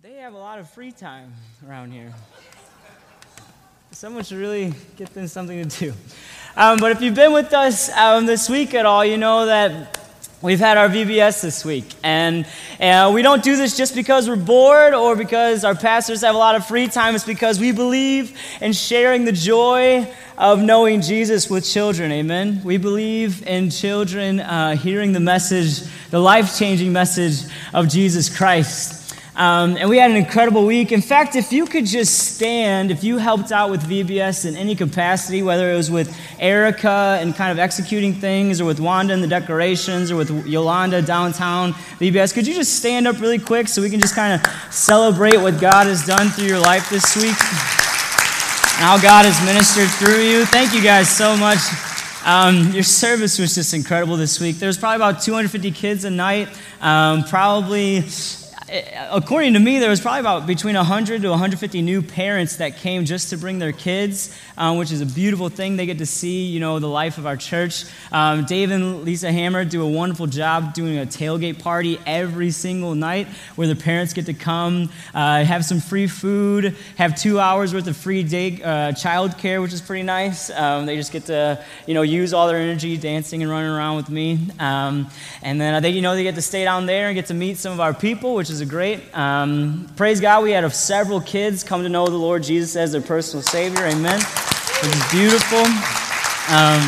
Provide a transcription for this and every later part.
They have a lot of free time around here. Someone should really get them something to do. Um, but if you've been with us um, this week at all, you know that We've had our VBS this week, and uh, we don't do this just because we're bored or because our pastors have a lot of free time. It's because we believe in sharing the joy of knowing Jesus with children. Amen. We believe in children uh, hearing the message, the life changing message of Jesus Christ. Um, and we had an incredible week. In fact, if you could just stand, if you helped out with VBS in any capacity, whether it was with Erica and kind of executing things, or with Wanda and the decorations, or with Yolanda downtown VBS, could you just stand up really quick so we can just kind of celebrate what God has done through your life this week? And how God has ministered through you. Thank you guys so much. Um, your service was just incredible this week. There was probably about 250 kids a night, um, probably according to me, there was probably about between 100 to 150 new parents that came just to bring their kids, um, which is a beautiful thing. They get to see, you know, the life of our church. Um, Dave and Lisa Hammer do a wonderful job doing a tailgate party every single night where the parents get to come, uh, have some free food, have two hours worth of free day uh, child care, which is pretty nice. Um, they just get to, you know, use all their energy dancing and running around with me. Um, and then they, you know, they get to stay down there and get to meet some of our people, which is is great. Um, praise God, we had several kids come to know the Lord Jesus as their personal Savior. Amen. It was beautiful. Um,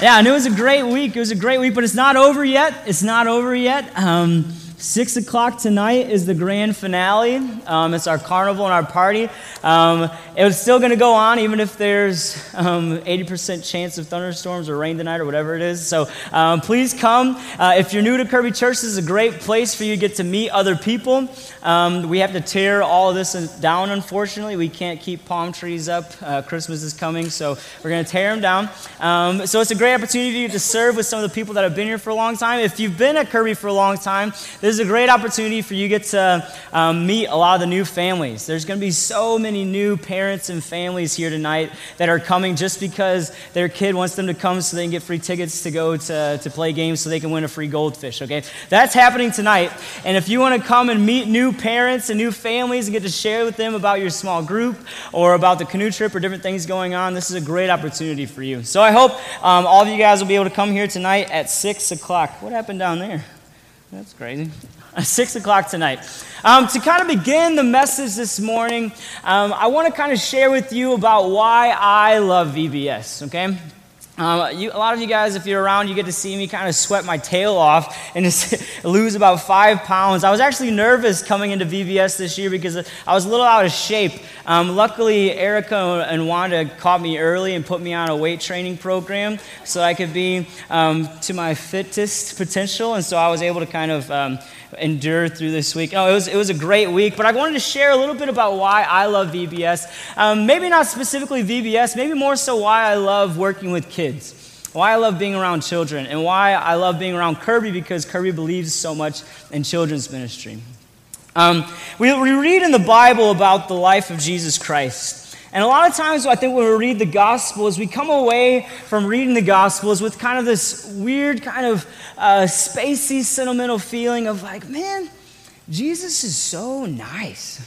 yeah, and it was a great week. It was a great week, but it's not over yet. It's not over yet. Um, Six o'clock tonight is the grand finale. Um, it's our carnival and our party. Um, it's still going to go on, even if there's um, 80% chance of thunderstorms or rain tonight or whatever it is. So um, please come. Uh, if you're new to Kirby Church, this is a great place for you to get to meet other people. Um, we have to tear all of this down, unfortunately. We can't keep palm trees up. Uh, Christmas is coming, so we're going to tear them down. Um, so it's a great opportunity to serve with some of the people that have been here for a long time. If you've been at Kirby for a long time, this is a great opportunity for you get to um, meet a lot of the new families. There's going to be so many new parents and families here tonight that are coming just because their kid wants them to come so they can get free tickets to go to, to play games so they can win a free goldfish, okay? That's happening tonight. And if you want to come and meet new parents and new families and get to share with them about your small group or about the canoe trip or different things going on, this is a great opportunity for you. So I hope um, all of you guys will be able to come here tonight at 6 o'clock. What happened down there? That's crazy. 6 o'clock tonight. Um, to kind of begin the message this morning, um, I want to kind of share with you about why I love VBS, okay? Um, you, a lot of you guys, if you're around, you get to see me kind of sweat my tail off and lose about five pounds. I was actually nervous coming into VBS this year because I was a little out of shape. Um, luckily, Erica and Wanda caught me early and put me on a weight training program so I could be um, to my fittest potential. And so I was able to kind of um, endure through this week. Oh, it was, it was a great week, but I wanted to share a little bit about why I love VBS. Um, maybe not specifically VBS, maybe more so why I love working with kids. Why I love being around children, and why I love being around Kirby because Kirby believes so much in children's ministry. Um, we, we read in the Bible about the life of Jesus Christ. And a lot of times, I think when we read the Gospels, we come away from reading the Gospels with kind of this weird, kind of uh, spacey, sentimental feeling of like, man, Jesus is so nice.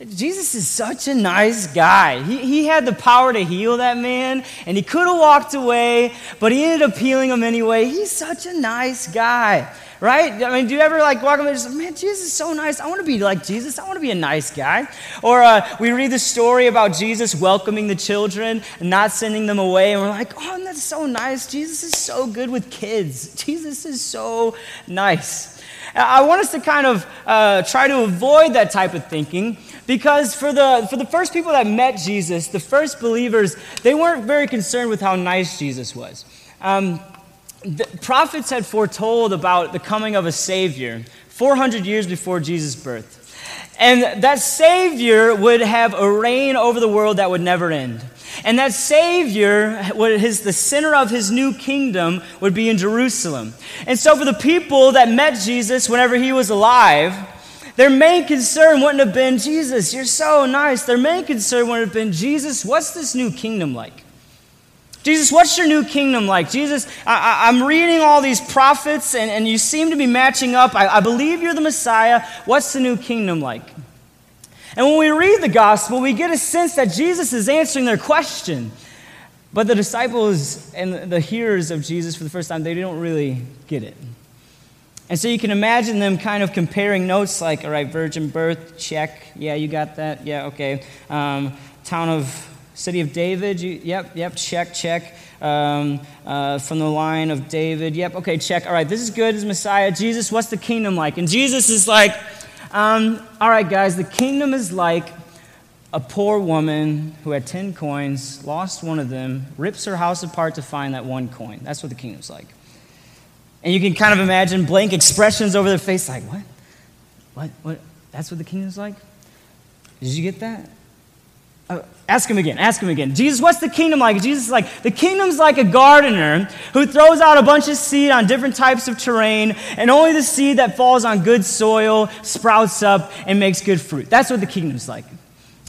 Jesus is such a nice guy. He, he had the power to heal that man, and he could have walked away, but he ended up healing him anyway. He's such a nice guy right? I mean, do you ever like walk up and just, man, Jesus is so nice. I want to be like Jesus. I want to be a nice guy. Or uh, we read the story about Jesus welcoming the children and not sending them away, and we're like, oh, that's so nice. Jesus is so good with kids. Jesus is so nice. I want us to kind of uh, try to avoid that type of thinking because for the, for the first people that met Jesus, the first believers, they weren't very concerned with how nice Jesus was. Um, the prophets had foretold about the coming of a Savior 400 years before Jesus' birth. And that Savior would have a reign over the world that would never end. And that Savior, his, the center of his new kingdom, would be in Jerusalem. And so, for the people that met Jesus whenever he was alive, their main concern wouldn't have been, Jesus, you're so nice. Their main concern would have been, Jesus, what's this new kingdom like? Jesus, what's your new kingdom like? Jesus, I, am reading all these prophets and, and you seem to be matching up. I, I believe you're the Messiah. What's the new kingdom like? And when we read the gospel, we get a sense that Jesus is answering their question. But the disciples and the hearers of Jesus for the first time, they don't really get it. And so you can imagine them kind of comparing notes like, all right, virgin birth, check. Yeah, you got that. Yeah, okay. Um, town of City of David, you, yep, yep, check, check. Um, uh, from the line of David, yep, okay, check. All right, this is good, this is Messiah. Jesus, what's the kingdom like? And Jesus is like, um, all right, guys, the kingdom is like a poor woman who had 10 coins, lost one of them, rips her house apart to find that one coin. That's what the kingdom's like. And you can kind of imagine blank expressions over their face like, what? What? What? That's what the kingdom's like? Did you get that? Uh, ask him again. Ask him again. Jesus, what's the kingdom like? Jesus is like, the kingdom's like a gardener who throws out a bunch of seed on different types of terrain, and only the seed that falls on good soil sprouts up and makes good fruit. That's what the kingdom's like.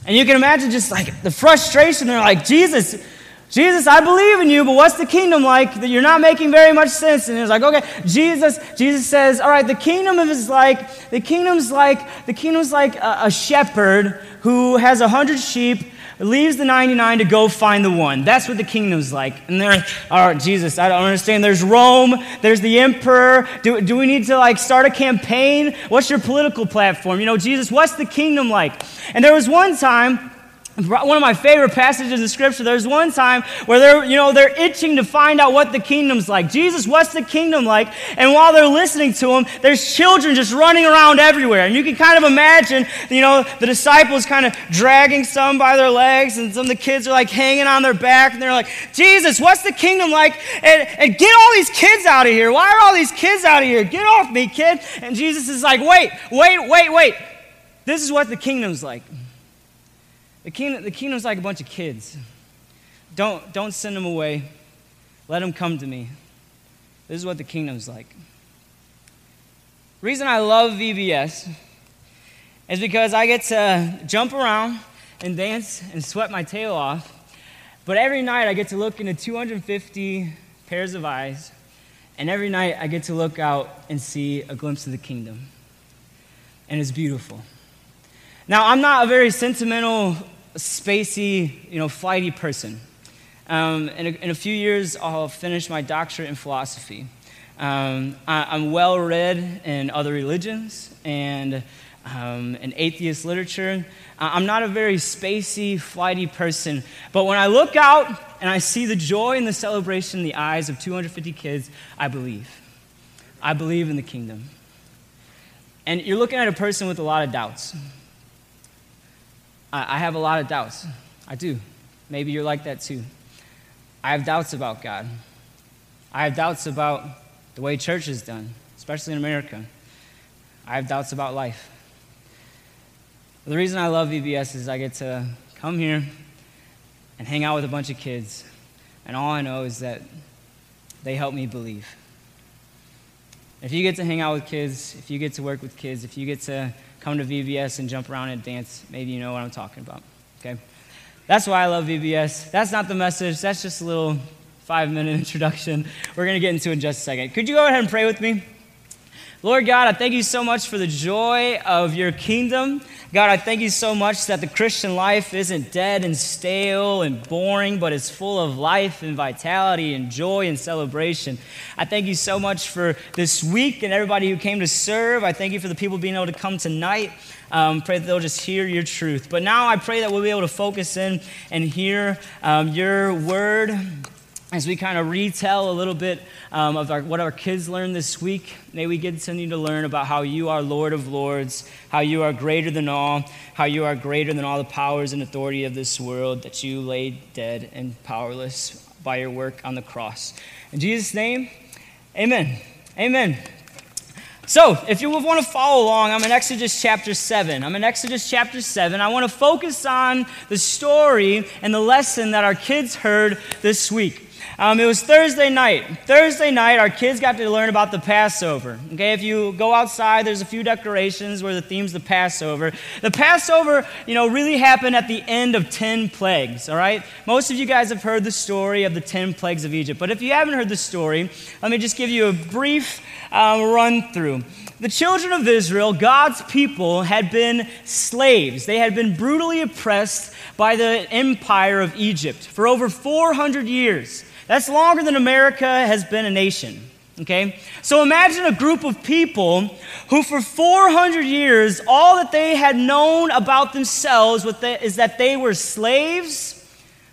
And you can imagine just like the frustration. They're like, Jesus, Jesus, I believe in you, but what's the kingdom like? That you're not making very much sense. And it's like, okay, Jesus, Jesus says, all right, the kingdom is like, the kingdom's like, the kingdom's like a, a shepherd who has a hundred sheep, leaves the 99 to go find the one. That's what the kingdom's like. And they're, like, all right, Jesus, I don't understand. There's Rome, there's the emperor. Do, do we need to like start a campaign? What's your political platform? You know, Jesus, what's the kingdom like? And there was one time, one of my favorite passages in scripture there's one time where they're you know they're itching to find out what the kingdom's like. Jesus what's the kingdom like? And while they're listening to him there's children just running around everywhere. And you can kind of imagine you know the disciples kind of dragging some by their legs and some of the kids are like hanging on their back and they're like jesus what's the kingdom like? And, and get all these kids out of here. Why are all these kids out of here? Get off me kid. And jesus is like wait wait wait wait. This is what the kingdom's like the, kingdom, the kingdom's like a bunch of kids. Don't, don't send them away. Let them come to me. This is what the kingdom's like. Reason I love VBS is because I get to jump around and dance and sweat my tail off. But every night I get to look into 250 pairs of eyes. And every night I get to look out and see a glimpse of the kingdom. And it's beautiful. Now, I'm not a very sentimental spacey, you know, flighty person. Um, in, a, in, a, few years, I'll finish my doctorate in philosophy. Um, I, am well read in other religions and um, in atheist literature. I'm not a very spacey, flighty person, but when I look out and I see the joy and the celebration in the eyes of 250 kids, I believe. I believe in the kingdom. And you're looking at a person with a lot of doubts. I, I have a lot of doubts. I do. Maybe you're like that too. I have doubts about God. I have doubts about the way church is done, especially in America. I have doubts about life. The reason I love VBS is I get to come here and hang out with a bunch of kids, and all I know is that they help me believe. If you get to hang out with kids, if you get to work with kids, if you get to come to VBS and jump around and dance, maybe you know what I'm talking about. Okay? That's why I love VBS. That's not the message, that's just a little five minute introduction. We're going to get into it in just a second. Could you go ahead and pray with me? Lord God, I thank you so much for the joy of your kingdom. God, I thank you so much that the Christian life isn't dead and stale and boring, but it's full of life and vitality and joy and celebration. I thank you so much for this week and everybody who came to serve. I thank you for the people being able to come tonight. Um, pray that they'll just hear your truth. But now I pray that we'll be able to focus in and hear um, your word as we kind of retell a little bit um, of our, what our kids learned this week, may we continue to learn about how you are Lord of Lords, how you are greater than all, how you are greater than all the powers and authority of this world, that you laid dead and powerless by your work on the cross. In Jesus' name, amen. Amen. So, if you want to follow along, I'm in Exodus chapter 7. I'm in Exodus chapter 7. I want to focus on the story and the lesson that our kids heard this week. Um, it was Thursday night. Thursday night, our kids got to learn about the Passover. Okay, if you go outside, there's a few decorations where the theme's the Passover. The Passover, you know, really happened at the end of 10 plagues, all right? Most of you guys have heard the story of the 10 plagues of Egypt. But if you haven't heard the story, let me just give you a brief um, run through. The children of Israel, God's people, had been slaves. They had been brutally oppressed by the empire of Egypt for over 400 years. That's longer than America has been a nation. Okay? So imagine a group of people who, for 400 years, all that they had known about themselves is that they were slaves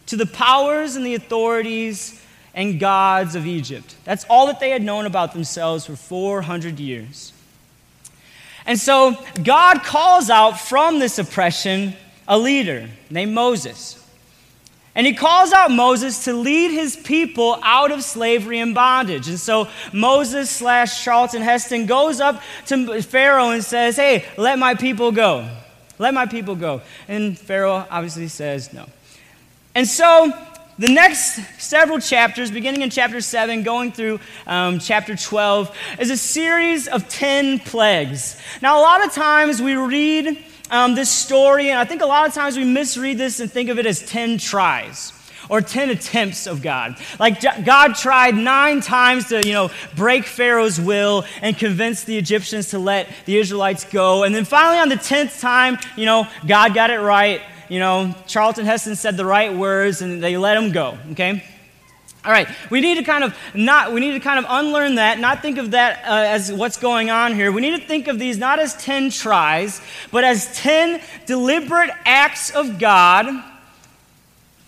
to the powers and the authorities and gods of Egypt. That's all that they had known about themselves for 400 years. And so God calls out from this oppression a leader named Moses. And he calls out Moses to lead his people out of slavery and bondage. And so Moses slash Charlton Heston goes up to Pharaoh and says, Hey, let my people go. Let my people go. And Pharaoh obviously says no. And so the next several chapters, beginning in chapter 7, going through um, chapter 12, is a series of 10 plagues. Now, a lot of times we read um, this story, and I think a lot of times we misread this and think of it as 10 tries or 10 attempts of God. Like God tried nine times to, you know, break Pharaoh's will and convince the Egyptians to let the Israelites go. And then finally on the 10th time, you know, God got it right. You know, Charlton Heston said the right words and they let him go, okay? All right, we need to kind of not we need to kind of unlearn that, not think of that uh, as what's going on here. We need to think of these not as 10 tries, but as 10 deliberate acts of God.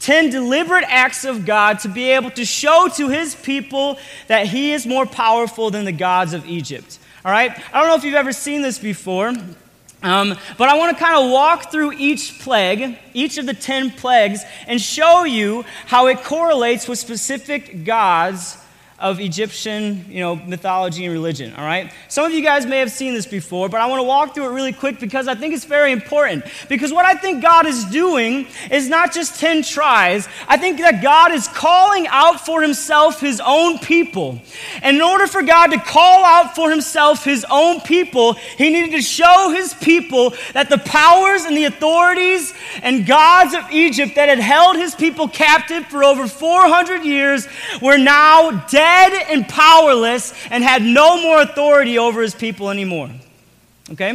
10 deliberate acts of God to be able to show to his people that he is more powerful than the gods of Egypt. All right? I don't know if you've ever seen this before. Um, but I want to kind of walk through each plague, each of the 10 plagues, and show you how it correlates with specific gods of Egyptian, you know, mythology and religion, all right? Some of you guys may have seen this before, but I want to walk through it really quick because I think it's very important. Because what I think God is doing is not just 10 tries. I think that God is calling out for himself his own people. And in order for God to call out for himself his own people, he needed to show his people that the powers and the authorities and gods of Egypt that had held his people captive for over 400 years were now dead dead and powerless and had no more authority over his people anymore. Okay?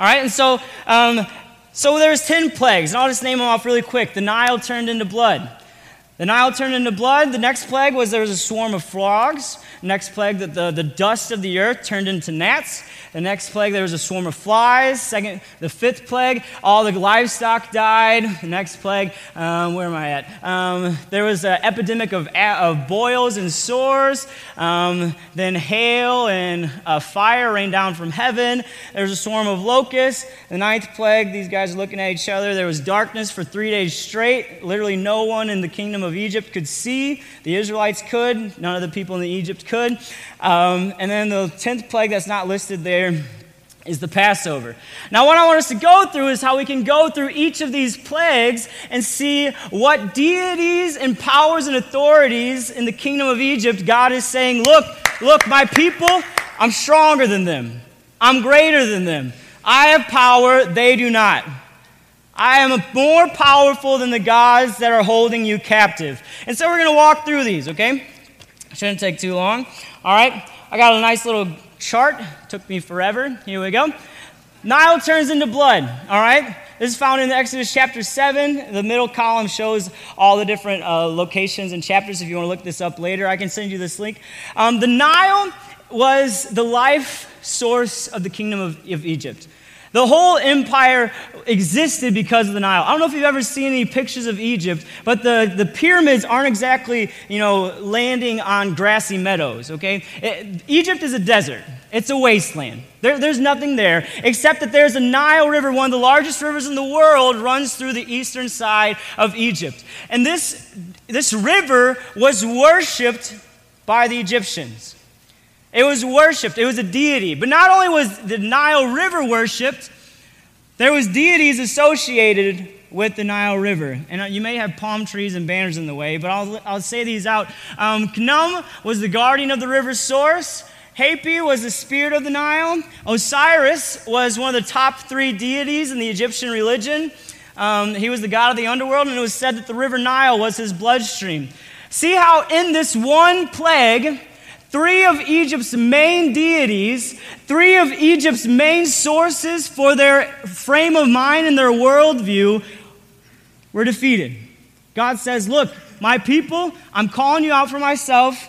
All right, and so, um, so there's 10 plagues, and I'll just name them off really quick. The Nile turned into blood. The Nile turned into blood. The next plague was there was a swarm of frogs. The next plague, the, the, the dust of the earth turned into gnats. The next plague, there was a swarm of flies. Second, the fifth plague, all the livestock died. The next plague, um, where am I at? Um, there was an epidemic of, of boils and sores. Um, then hail and fire rained down from heaven. There was a swarm of locusts. The ninth plague, these guys are looking at each other. There was darkness for three days straight. Literally, no one in the kingdom of Egypt could see. The Israelites could. None of the people in Egypt could. Um, and then the tenth plague that's not listed there is the Passover. Now, what I want us to go through is how we can go through each of these plagues and see what deities and powers and authorities in the kingdom of Egypt God is saying, Look, look, my people, I'm stronger than them, I'm greater than them. I have power, they do not. I am more powerful than the gods that are holding you captive. And so we're going to walk through these, okay? Shouldn't take too long. All right, I got a nice little chart. Took me forever. Here we go. Nile turns into blood, all right? This is found in Exodus chapter 7. The middle column shows all the different uh, locations and chapters. If you want to look this up later, I can send you this link. Um, the Nile was the life source of the kingdom of, of Egypt. The whole empire existed because of the Nile. I don't know if you've ever seen any pictures of Egypt, but the, the pyramids aren't exactly, you know, landing on grassy meadows, okay? It, Egypt is a desert. It's a wasteland. There, there's nothing there except that there's a Nile River, one of the largest rivers in the world, runs through the eastern side of Egypt. And this, this river was worshipped by the Egyptians. It was worshiped, it was a deity. But not only was the Nile River worshiped, there was deities associated with the Nile River. And uh, you may have palm trees and banners in the way, but I'll, I'll say these out. Um, Khnum was the guardian of the river's source. Hapi was the spirit of the Nile. Osiris was one of the top three deities in the Egyptian religion. Um, he was the god of the underworld, and it was said that the river Nile was his bloodstream. See how in this one plague, three of Egypt's main deities, three of Egypt's main sources for their frame of mind and their worldview were defeated. God says, Look, my people, I'm calling you out for myself.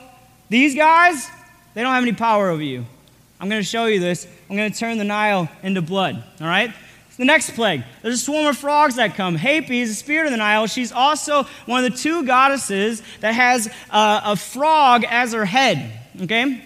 These guys, they don't have any power over you. I'm going to show you this. I'm going to turn the Nile into blood. All right? The next plague, there's a swarm of frogs that come. Hapi is the spirit of the Nile. She's also one of the two goddesses that has uh, a frog as her head. Okay?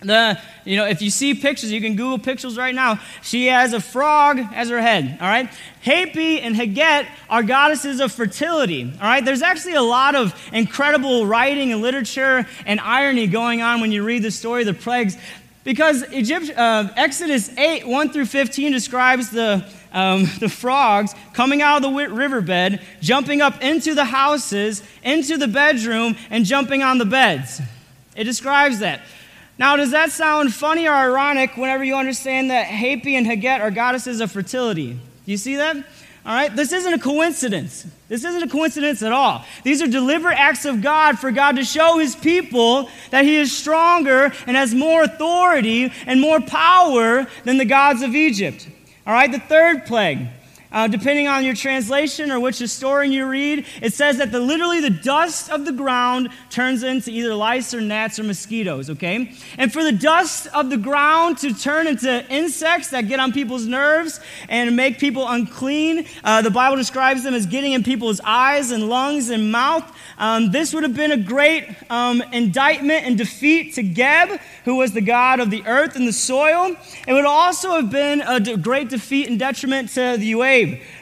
The, you know, if you see pictures, you can Google pictures right now. She has a frog as her head, all right? Hapi and Heqet are goddesses of fertility, all right? There's actually a lot of incredible writing and literature and irony going on when you read the story of the plagues because Egypt, uh, Exodus 8, 1 through 15 describes the, um, the frogs coming out of the riverbed, jumping up into the houses, into the bedroom, and jumping on the beds. It describes that. Now, does that sound funny or ironic whenever you understand that Hapi and Heqet are goddesses of fertility? You see that? All right, this isn't a coincidence. This isn't a coincidence at all. These are deliberate acts of God for God to show his people that he is stronger and has more authority and more power than the gods of Egypt. All right, the third plague uh, depending on your translation or which historian you read, it says that the, literally the dust of the ground turns into either lice or gnats or mosquitoes, okay? And for the dust of the ground to turn into insects that get on people's nerves and make people unclean, uh, the Bible describes them as getting in people's eyes and lungs and mouth. Um, this would have been a great um, indictment and defeat to Geb, who was the god of the earth and the soil. It would also have been a great defeat and detriment to the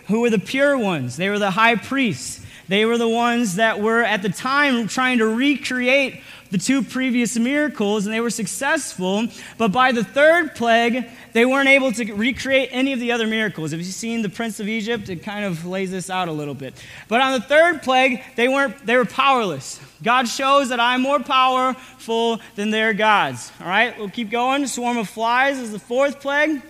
Who were the pure ones. They were the high priests. They were the ones that were at the time trying to recreate the two previous miracles, and they were successful. But by the third plague, they weren't able to recreate any of the other miracles. If you've seen The Prince of Egypt, it kind of lays this out a little bit. But on the third plague, they weren't they were powerless. God shows that I'm more powerful than their gods. All right, we'll keep going. Swarm of flies is the fourth plague.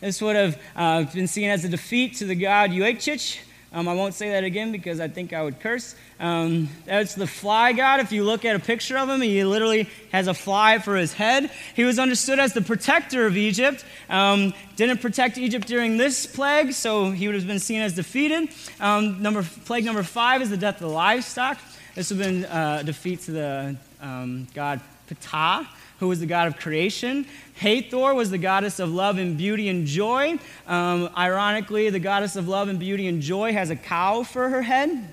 This would have uh, been seen as a defeat to the god Uakchich. Um, I won't say that again because I think I would curse. Um, that's the fly god. If you look at a picture of him, he literally has a fly for his head. He was understood as the protector of Egypt. Um, didn't protect Egypt during this plague, so he would have been seen as defeated. Um, number, plague number five is the death of the livestock. This would have been uh, a defeat to the um, god Ptah who was the god of creation. Hathor was the goddess of love and beauty and joy. Um, ironically, the goddess of love and beauty and joy has a cow for her head.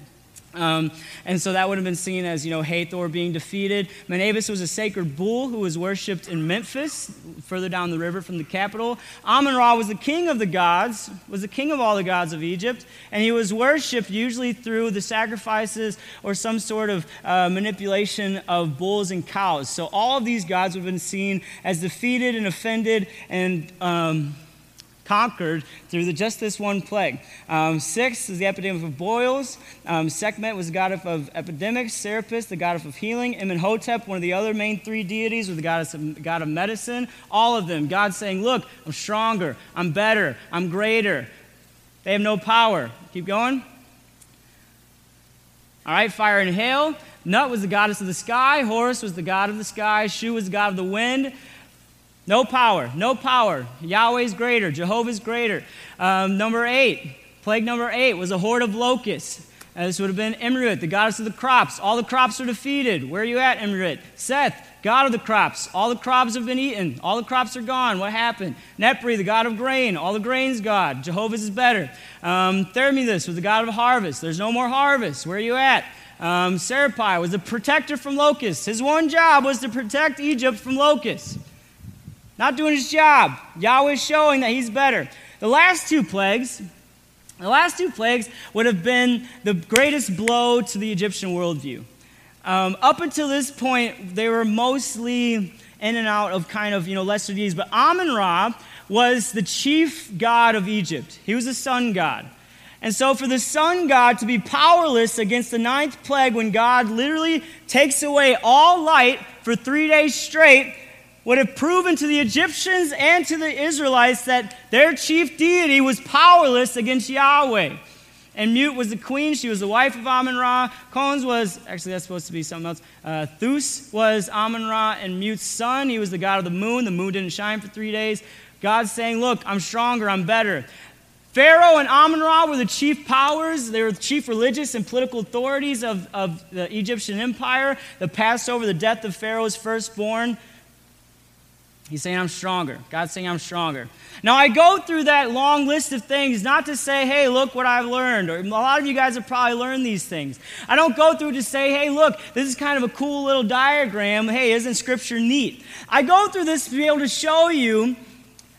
Um, and so that would have been seen as, you know, Hathor being defeated. Mnevis was a sacred bull who was worshipped in Memphis, further down the river from the capital. Amun Ra was the king of the gods, was the king of all the gods of Egypt, and he was worshipped usually through the sacrifices or some sort of uh, manipulation of bulls and cows. So all of these gods would have been seen as defeated and offended and. Um, conquered through the, just this one plague. Um, six is the epidemic of boils. Um, Sekhmet was the god of, of, epidemics. Serapis, the god of healing. Imhotep, one of the other main three deities, was the god of, god of medicine. All of them, God saying, Look, I'm stronger, I'm better, I'm greater. They have no power. Keep going. All right, fire and hail. Nut was the goddess of the sky. Horus was the god of the sky. Shu was the god of the wind. No power, no power. Yahweh's greater, Jehovah's greater. Um, number eight, plague number eight was a horde of locusts. Uh, this would have been Imrut, the goddess of the crops. All the crops are defeated. Where are you at, Imrut? Seth, god of the crops. All the crops have been eaten. All the crops are gone. What happened? Nepri, the god of grain. All the grain's God. Jehovah's is better. Um, was the god of harvest. There's no more harvest. Where are you at? Um, Serapi was the protector from locusts. His one job was to protect Egypt from locusts. Not doing his job. Yahweh's showing that he's better. The last two plagues, the last two plagues would have been the greatest blow to the Egyptian worldview. Um, up until this point, they were mostly in and out of kind of, you know, lesser deities. But Amun Ra was the chief god of Egypt. He was a sun god. And so, for the sun god to be powerless against the ninth plague, when God literally takes away all light for three days straight, would have proven to the Egyptians and to the Israelites that their chief deity was powerless against Yahweh. And Mut was the queen. She was the wife of Amun Ra. Khons was, actually, that's supposed to be something else. Uh, Thoth was Amun Ra and Mut's son. He was the god of the moon. The moon didn't shine for three days. God's saying, Look, I'm stronger, I'm better. Pharaoh and Amun Ra were the chief powers. They were the chief religious and political authorities of, of the Egyptian empire. The Passover, the death of Pharaoh's firstborn. He's saying, I'm stronger. God's saying, I'm stronger. Now, I go through that long list of things not to say, hey, look what I've learned. Or a lot of you guys have probably learned these things. I don't go through to say, hey, look, this is kind of a cool little diagram. Hey, isn't Scripture neat? I go through this to be able to show you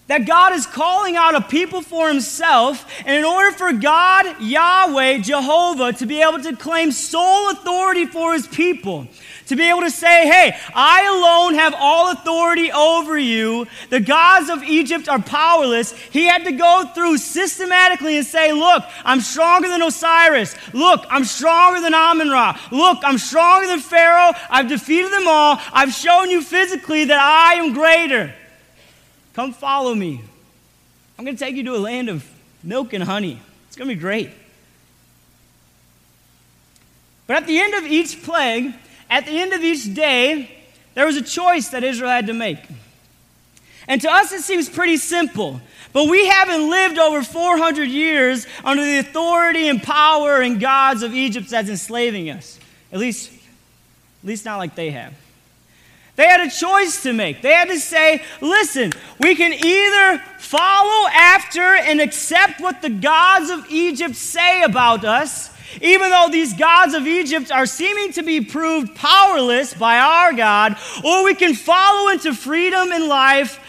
that God is calling out a people for himself. And in order for God, Yahweh, Jehovah, to be able to claim sole authority for his people, to be able to say, hey, I alone have all authority over you, the gods of Egypt are powerless, he had to go through systematically and say, look, I'm stronger than Osiris. Look, I'm stronger than Amun Ra. Look, I'm stronger than Pharaoh. I've defeated them all. I've shown you physically that I am greater. Come follow me. I'm going to take you to a land of milk and honey. It's going to be great. But at the end of each plague, at the end of each day, there was a choice that Israel had to make. And to us, it seems pretty simple. But we haven't lived over 400 years under the authority and power and gods of Egypt that's enslaving us. At least, at least not like they have. They had a choice to make. They had to say, listen, we can either follow after and accept what the gods of Egypt say about us, even though these gods of Egypt are seeming to be proved powerless by our God, or we can follow into freedom and life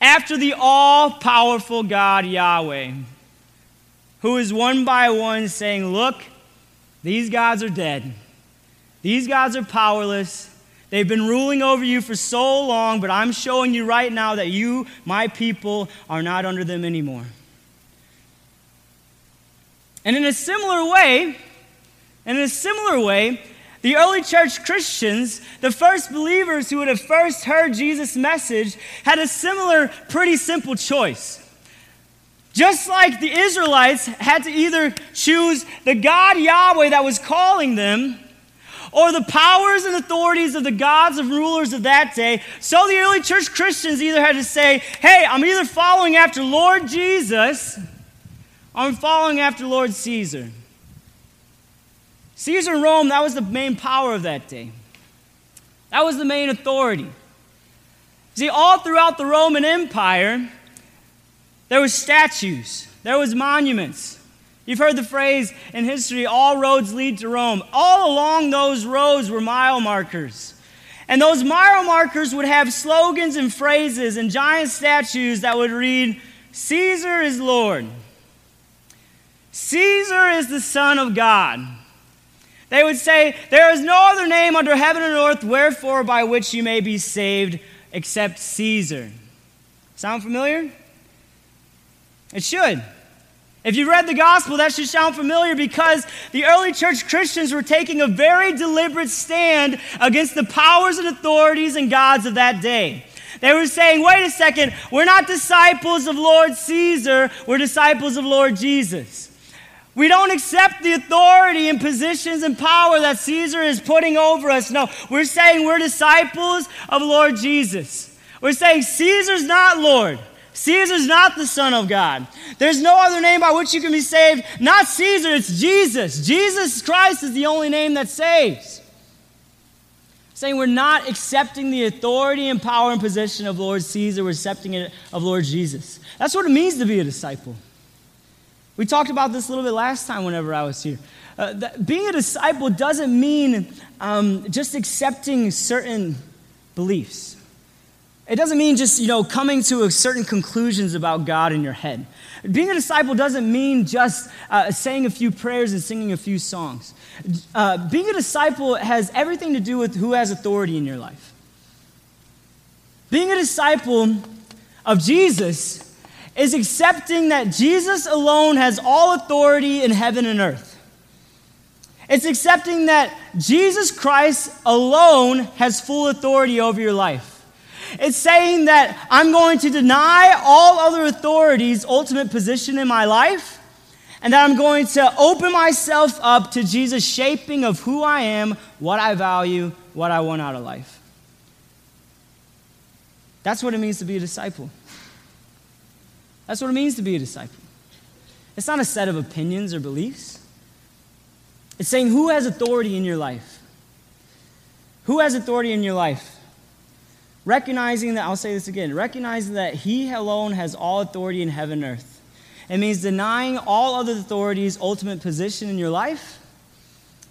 after the all powerful God Yahweh, who is one by one saying, Look, these gods are dead. These gods are powerless. They've been ruling over you for so long, but I'm showing you right now that you, my people, are not under them anymore. And in a similar way, and in a similar way, the early church Christians, the first believers who would have first heard Jesus' message, had a similar, pretty simple choice. Just like the Israelites had to either choose the God Yahweh that was calling them or the powers and authorities of the gods of rulers of that day. So the early church Christians either had to say, hey, I'm either following after Lord Jesus I'm following after Lord Caesar. Caesar in Rome, that was the main power of that day. That was the main authority. See, all throughout the Roman Empire, there was statues, there was monuments, You've heard the phrase in history, all roads lead to Rome. All along those roads were mile markers. And those mile markers would have slogans and phrases and giant statues that would read, Caesar is Lord. Caesar is the Son of God. They would say, There is no other name under heaven and earth, wherefore by which you may be saved, except Caesar. Sound familiar? It should. If you read the gospel, that should sound familiar because the early church Christians were taking a very deliberate stand against the powers and authorities and gods of that day. They were saying, wait a second, we're not disciples of Lord Caesar, we're disciples of Lord Jesus. We don't accept the authority and positions and power that Caesar is putting over us. No, we're saying we're disciples of Lord Jesus. We're saying Caesar's not Lord. Caesar's not the Son of God. There's no other name by which you can be saved. Not Caesar, it's Jesus. Jesus Christ is the only name that saves. Saying we're not accepting the authority and power and position of Lord Caesar, we're accepting it of Lord Jesus. That's what it means to be a disciple. We talked about this a little bit last time whenever I was here. Uh, being a disciple doesn't mean um, just accepting certain beliefs. It doesn't mean just, you know, coming to certain conclusions about God in your head. Being a disciple doesn't mean just uh, saying a few prayers and singing a few songs. Uh, being a disciple has everything to do with who has authority in your life. Being a disciple of Jesus is accepting that Jesus alone has all authority in heaven and earth. It's accepting that Jesus Christ alone has full authority over your life. It's saying that I'm going to deny all other authorities' ultimate position in my life, and that I'm going to open myself up to Jesus' shaping of who I am, what I value, what I want out of life. That's what it means to be a disciple. That's what it means to be a disciple. It's not a set of opinions or beliefs. It's saying who has authority in your life? Who has authority in your life? Recognizing that, I'll say this again, recognizing that He alone has all authority in heaven and earth. It means denying all other authorities' ultimate position in your life.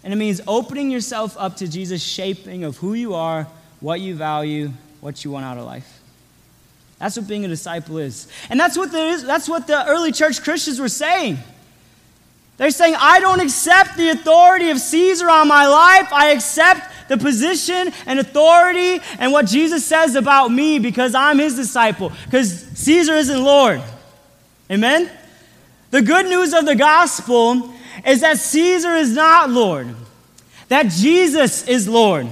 And it means opening yourself up to Jesus' shaping of who you are, what you value, what you want out of life. That's what being a disciple is. And that's what the, that's what the early church Christians were saying. They're saying, I don't accept the authority of Caesar on my life. I accept the position and authority and what Jesus says about me because I'm his disciple, because Caesar isn't Lord. Amen? The good news of the gospel is that Caesar is not Lord, that Jesus is Lord.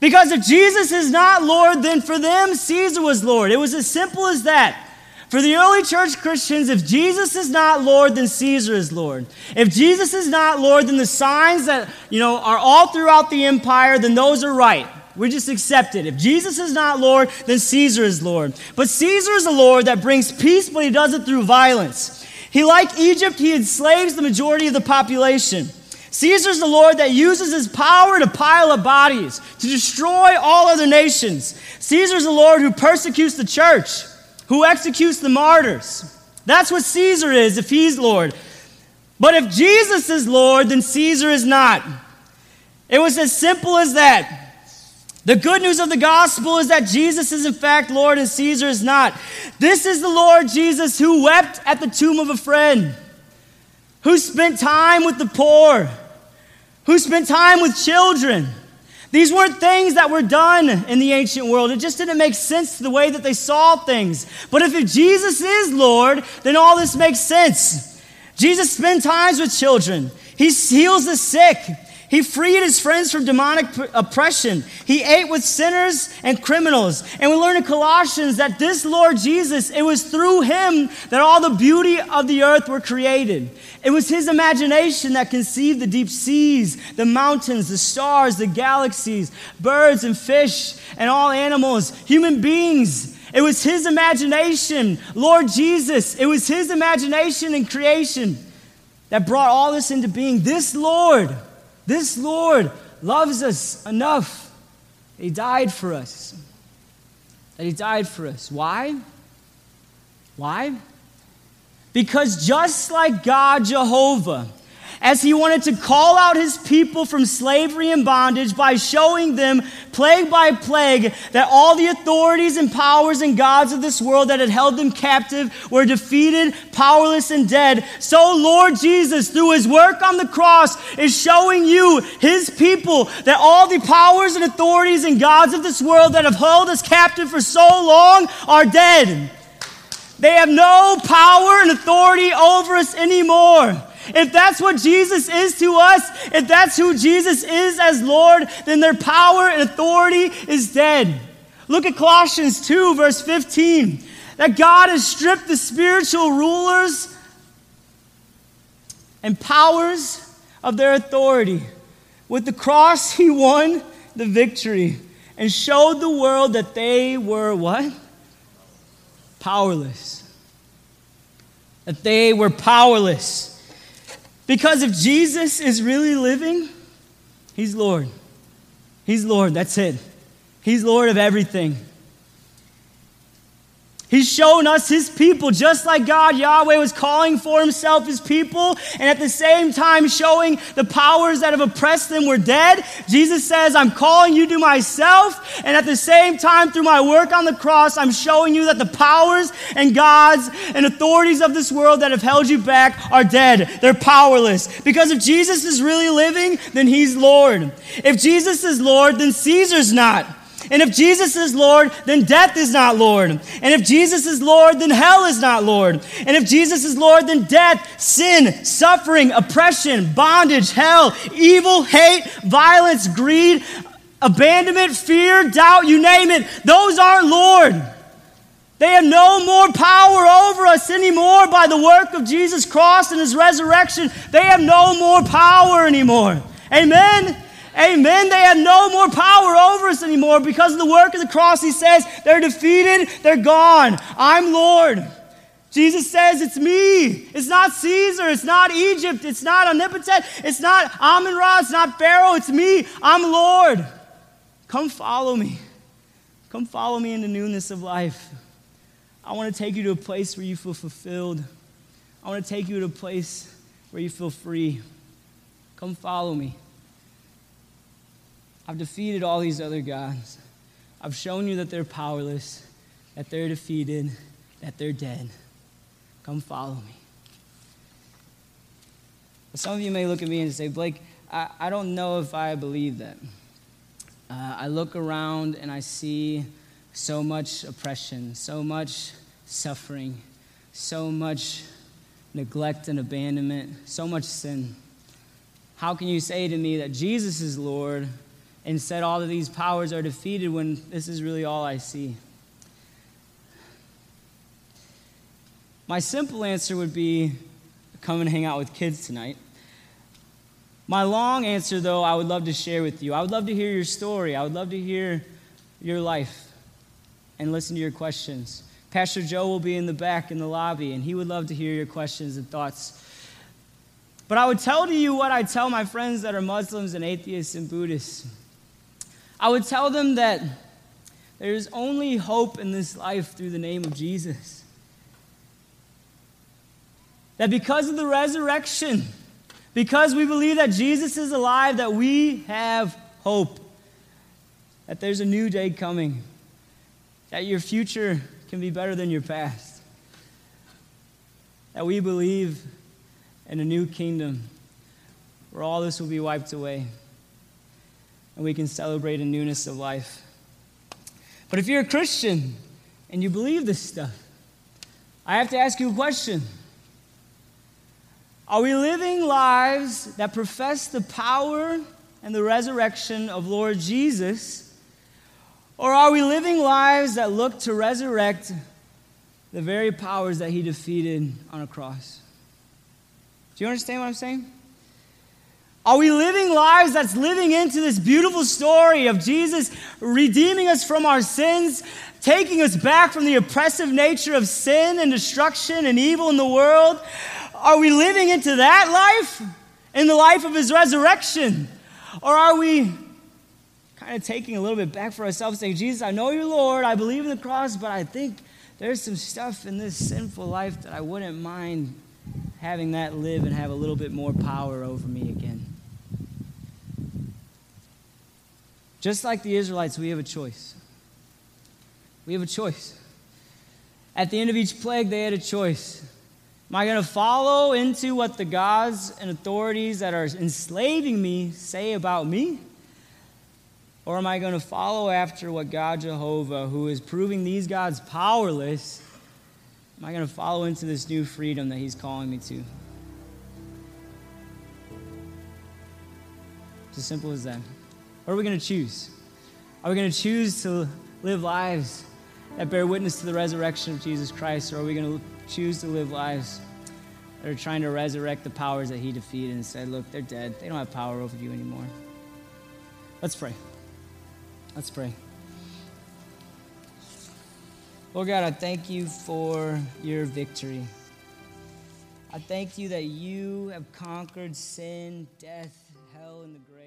Because if Jesus is not Lord, then for them, Caesar was Lord. It was as simple as that. For the early church Christians, if Jesus is not Lord, then Caesar is Lord. If Jesus is not Lord, then the signs that, you know, are all throughout the empire, then those are right. We just accept it. If Jesus is not Lord, then Caesar is Lord. But Caesar is a Lord that brings peace, but he does it through violence. He, like Egypt, he enslaves the majority of the population. Caesar's the Lord that uses his power to pile up bodies, to destroy all other nations. Caesar's the Lord who persecutes the church who executes the martyrs. That's what Caesar is if he's Lord. But if Jesus is Lord, then Caesar is not. It was as simple as that. The good news of the gospel is that Jesus is in fact Lord and Caesar is not. This is the Lord Jesus who wept at the tomb of a friend, who spent time with the poor, who spent time with children these weren't things that were done in the ancient world. It just didn't make sense to the way that they saw things. But if Jesus is Lord, then all this makes sense. Jesus spent times with children. He heals the sick. He freed his friends from demonic oppression. He ate with sinners and criminals. And we learn in Colossians that this Lord Jesus, it was through him that all the beauty of the earth were created. It was his imagination that conceived the deep seas, the mountains, the stars, the galaxies, birds and fish, and all animals, human beings. It was his imagination, Lord Jesus. It was his imagination and creation that brought all this into being. This Lord this Lord loves us enough He died for us. That He died for us. Why? Why? Because just like God Jehovah, as he wanted to call out his people from slavery and bondage by showing them plague by plague that all the authorities and powers and gods of this world that had held them captive were defeated, powerless, and dead. So, Lord Jesus, through his work on the cross, is showing you, his people, that all the powers and authorities and gods of this world that have held us captive for so long are dead. They have no power and authority over us anymore. If that's what Jesus is to us, if that's who Jesus is as Lord, then their power and authority is dead. Look at Colossians 2, verse 15. That God has stripped the spiritual rulers and powers of their authority. With the cross, he won the victory and showed the world that they were what? Powerless. That they were powerless. Because if Jesus is really living, He's Lord. He's Lord. That's it. He's Lord of everything. He's shown us his people, just like God, Yahweh, was calling for himself his people, and at the same time showing the powers that have oppressed them were dead. Jesus says, I'm calling you to myself, and at the same time, through my work on the cross, I'm showing you that the powers and gods and authorities of this world that have held you back are dead. They're powerless. Because if Jesus is really living, then he's Lord. If Jesus is Lord, then Caesar's not. And if Jesus is Lord, then death is not Lord. And if Jesus is Lord, then hell is not Lord. And if Jesus is Lord, then death, sin, suffering, oppression, bondage, hell, evil, hate, violence, greed, abandonment, fear, doubt, you name it, those aren't Lord. They have no more power over us anymore by the work of Jesus' cross and his resurrection. They have no more power anymore. Amen. Amen. They have no more power over us anymore because of the work of the cross. He says they're defeated, they're gone. I'm Lord. Jesus says, It's me. It's not Caesar. It's not Egypt. It's not omnipotent. It's not Amun Ra. It's not Pharaoh. It's me. I'm Lord. Come follow me. Come follow me in the newness of life. I want to take you to a place where you feel fulfilled. I want to take you to a place where you feel free. Come follow me. I've defeated all these other gods. I've shown you that they're powerless, that they're defeated, that they're dead. Come follow me. Some of you may look at me and say, Blake, I, I don't know if I believe that. Uh, I look around and I see so much oppression, so much suffering, so much neglect and abandonment, so much sin. How can you say to me that Jesus is Lord and said all of these powers are defeated when this is really all I see? My simple answer would be come and hang out with kids tonight. My long answer, though, I would love to share with you. I would love to hear your story. I would love to hear your life and listen to your questions. Pastor Joe will be in the back in the lobby, and he would love to hear your questions and thoughts. But I would tell to you what I tell my friends that are Muslims and atheists and Buddhists. I would tell them that there's only hope in this life through the name of Jesus. That because of the resurrection, because we believe that Jesus is alive, that we have hope. That there's a new day coming. That your future can be better than your past. That we believe in a new kingdom where all this will be wiped away and we can celebrate a newness of life. But if you're a Christian and you believe this stuff, I have to ask you a question. Are we living lives that profess the power and the resurrection of Lord Jesus? Or are we living lives that look to resurrect the very powers that he defeated on a cross? Do you understand what I'm saying? Are we living lives that's living into this beautiful story of Jesus redeeming us from our sins, taking us back from the oppressive nature of sin and destruction and evil in the world? Are we living into that life in the life of his resurrection? Or are we kind of taking a little bit back for ourselves, saying, Jesus, I know you're Lord, I believe in the cross, but I think there's some stuff in this sinful life that I wouldn't mind having that live and have a little bit more power over me again. Just like the Israelites, we have a choice. We have a choice. At the end of each plague, they had a choice. Am I going to follow into what the gods and authorities that are enslaving me say about me? Or am I going to follow after what God Jehovah, who is proving these gods powerless, am I going to follow into this new freedom that He's calling me to? It's as simple as that. What are we going to choose? Are we going to choose to live lives that bear witness to the resurrection of Jesus Christ, or are we going to choose to live lives that are trying to resurrect the powers that He defeated and said, Look, they're dead. They don't have power over you anymore? Let's pray. Let's pray. Lord God, I thank you for your victory. I thank you that you have conquered sin, death, hell, and the grave.